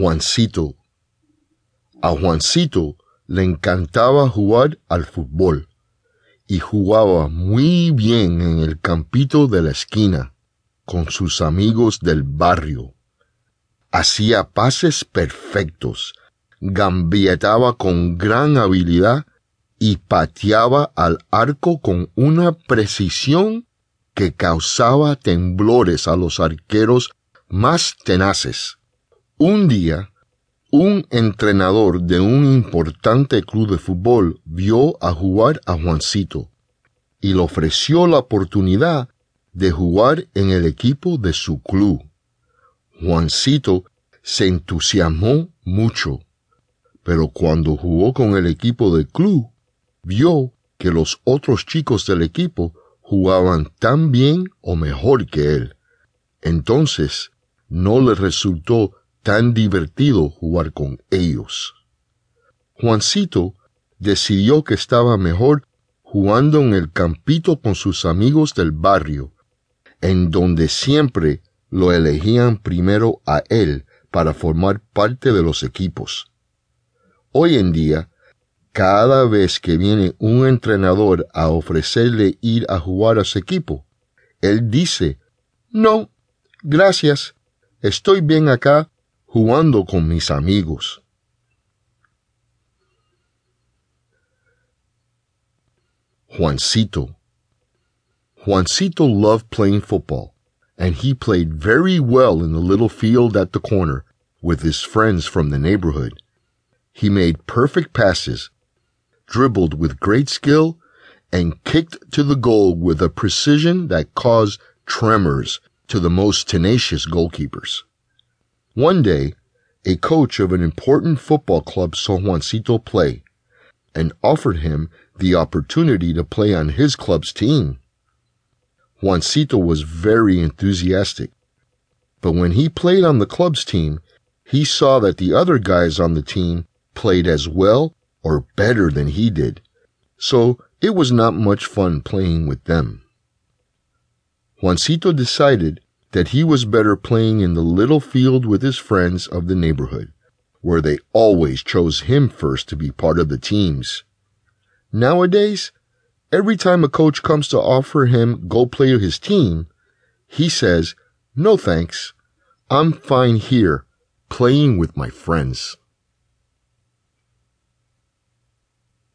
Juancito. A Juancito le encantaba jugar al fútbol y jugaba muy bien en el campito de la esquina con sus amigos del barrio. Hacía pases perfectos, gambietaba con gran habilidad y pateaba al arco con una precisión que causaba temblores a los arqueros más tenaces. Un día, un entrenador de un importante club de fútbol vio a jugar a Juancito y le ofreció la oportunidad de jugar en el equipo de su club. Juancito se entusiasmó mucho, pero cuando jugó con el equipo del club, vio que los otros chicos del equipo jugaban tan bien o mejor que él. Entonces, no le resultó tan divertido jugar con ellos. Juancito decidió que estaba mejor jugando en el campito con sus amigos del barrio, en donde siempre lo elegían primero a él para formar parte de los equipos. Hoy en día, cada vez que viene un entrenador a ofrecerle ir a jugar a su equipo, él dice, no, gracias, estoy bien acá jugando con mis amigos. Juancito. Juancito loved playing football, and he played very well in the little field at the corner with his friends from the neighborhood. He made perfect passes dribbled with great skill, and kicked to the goal with a precision that caused tremors to the most tenacious goalkeepers. One day, a coach of an important football club saw Juancito play and offered him the opportunity to play on his club's team. Juancito was very enthusiastic, but when he played on the club's team, he saw that the other guys on the team played as well or better than he did, so it was not much fun playing with them. Juancito decided that he was better playing in the little field with his friends of the neighborhood, where they always chose him first to be part of the teams. Nowadays, every time a coach comes to offer him go play his team, he says, no thanks. I'm fine here, playing with my friends.